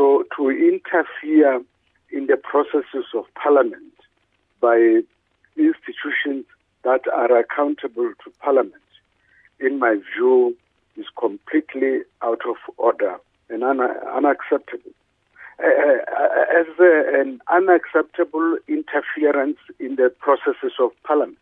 So to interfere in the processes of parliament by institutions that are accountable to parliament, in my view, is completely out of order and un- unacceptable. Uh, uh an unacceptable interference in the processes of parliament.